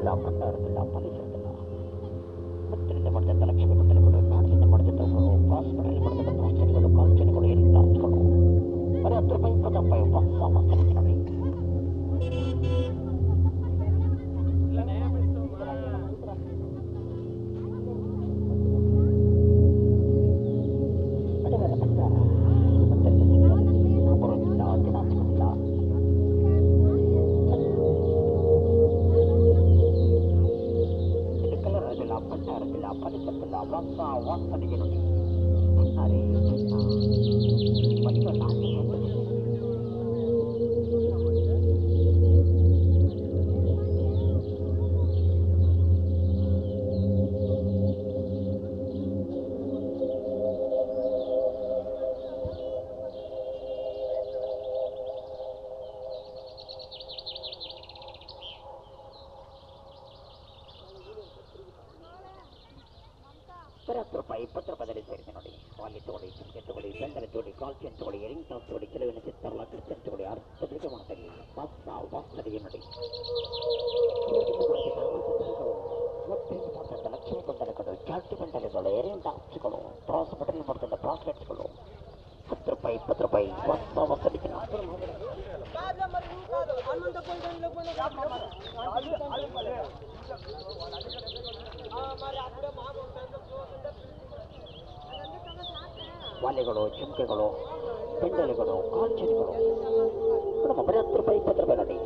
de la, de la ತಗೊಳ್ಳಿ ಕೆಲವಿನ ಚಿತ್ತಾರಲ್ಲ Christian ತಗೊಳ್ಳಿ ಅರ್ಧಕ್ಕೆ ಮಾಡ್ತಾರೆ ಹೊಸ ವಾಸನೆಗೆ ನೋಡಿ ಲಕ್ಷ್ಮಿ ಗೊಂಡಲಗಳು ಜಾಸ್ತಿ ಬೆಂಡಲೆಗಳು ಎರಿಂಗ್ ಟಾಪ್ಸ್ಗಳು ಪ್ರಾಸ್ ಬಟನ್ ಮಾಡ್ಕೊಂಡ ಬ್ರಾಸ್ಲೆಟ್ಸ್ಗಳು ಹತ್ತು ರೂಪಾಯಿ ಇಪ್ಪತ್ತು ರೂಪಾಯಿ ಹೊಸ ವಾಸನೆಗೆ ವಾಲೆಗಳು ಚುಮ್ಕೆಗಳು ಬೆಂಡಲೆಗಳು ಕಾಲ್ಚನೆಗಳು ನಮ್ಮ ಹತ್ತು ರೂಪಾಯಿ ಇಪ್ಪತ್ತು ರೂಪಾಯಿ ನೋಡಿ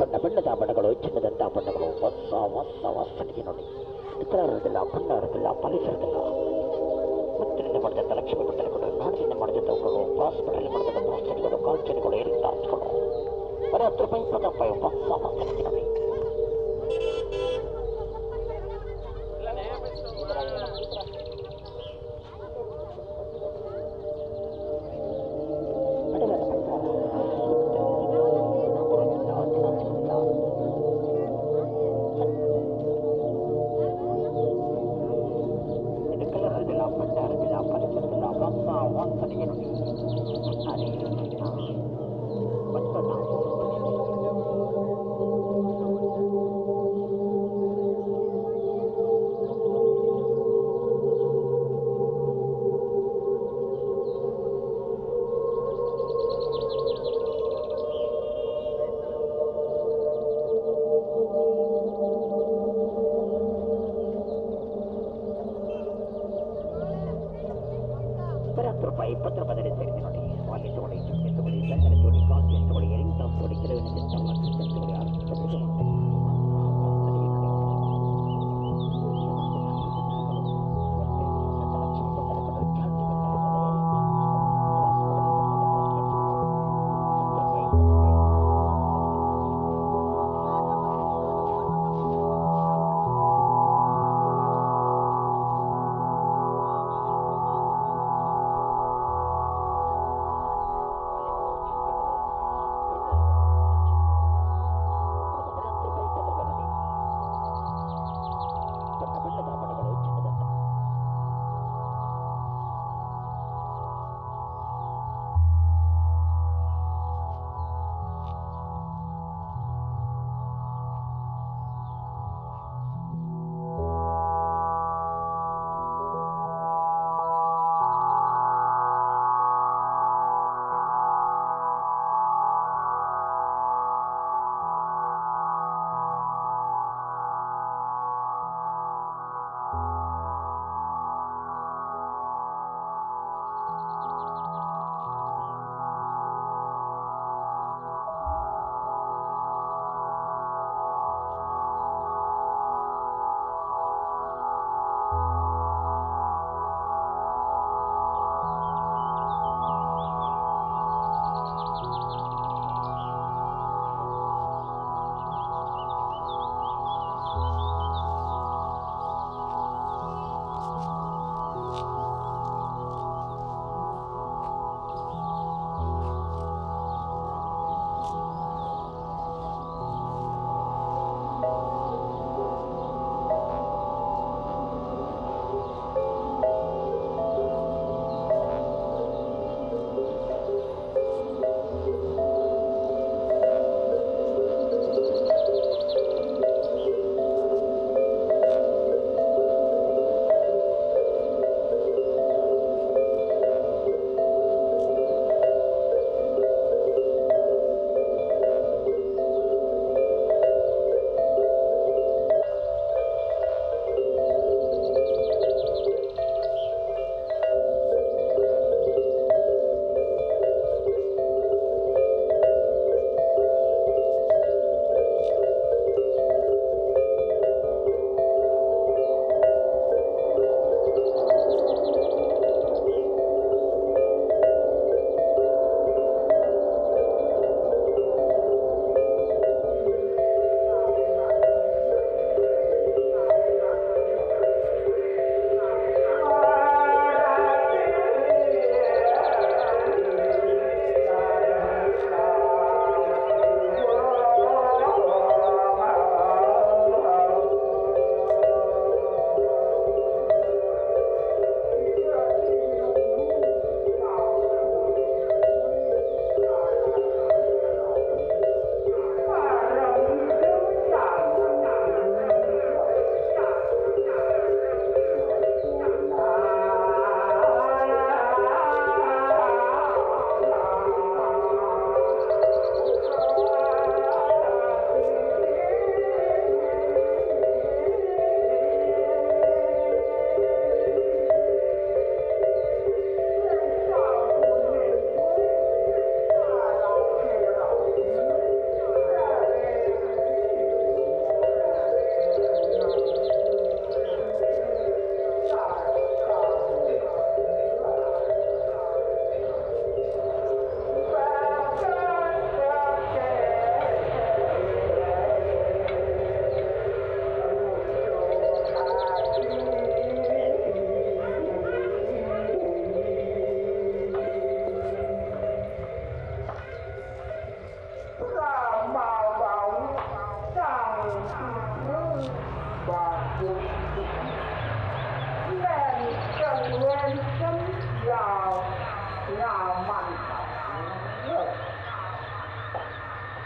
ಬಣ್ಣ ಬಣ್ಣದ ಬಣ್ಣಗಳು ಚಿನ್ನದಂಥ ಬಣ್ಣಗಳು, ಹೊಸ ಹೊಸ ವಾಸನೆಗೆ ನೋಡಿ. ಇತರ ಇರೋದಿಲ್ಲ ಬಣ್ಣ ಇರೋದಿಲ್ಲ ಫಲಿಸಿರೋದಿಲ್ಲ ಮುತ್ತಿನಿಂದ ಮಾಡಿದಂಥ ಲಕ್ಷ್ಮಿ ಬೆಂಡಲೆಗಳು ನಾಡಿನಿಂದ ಮಾಡಿದಂಥವುಗಳು ಹಾಸ್ಪಿಟಲ್ ಮಾಡಿದಂಥ ಪ್ರಾಸ್ಟೇಟ್ಗಳು ಕಾಲ್ಚನೆಗಳು ಏನಿಲ್ಲ ಹಚ್ಕೊಂಡು ಬರೀ ಹತ್ತು ರೂಪಾಯಿ, ಇಪ್ಪತ್ತು ರೂಪಾಯಿ, ಹೊಸ ನೋಡಿ.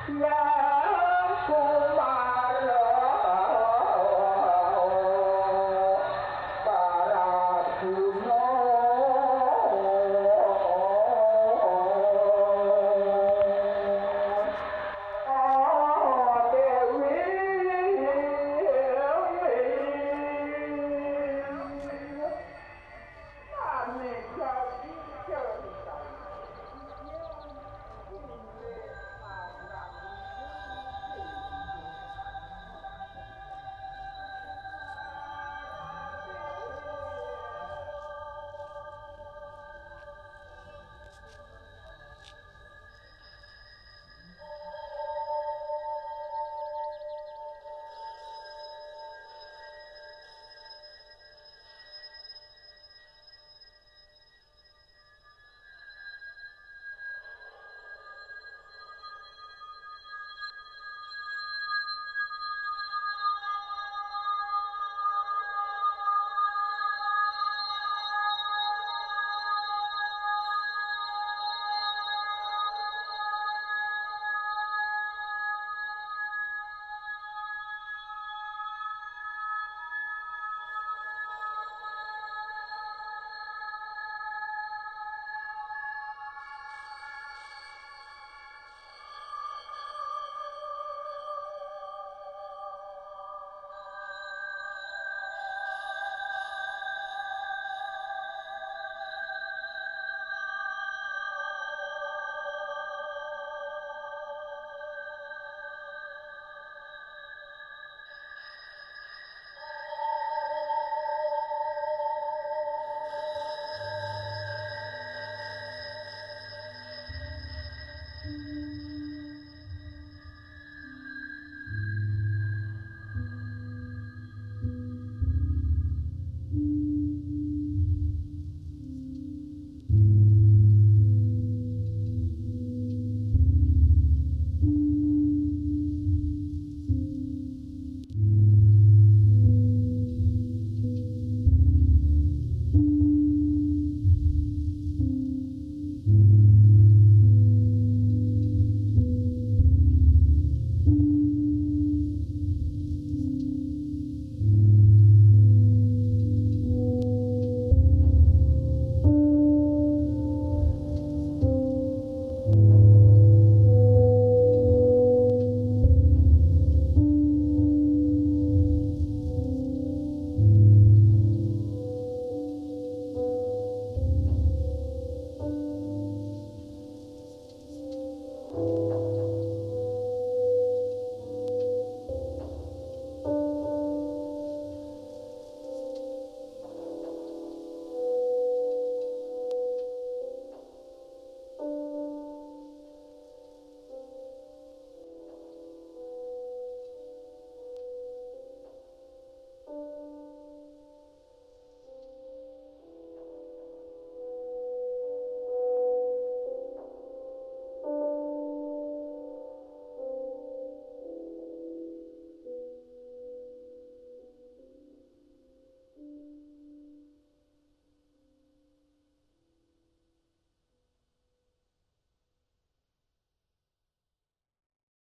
Yeah, oh my.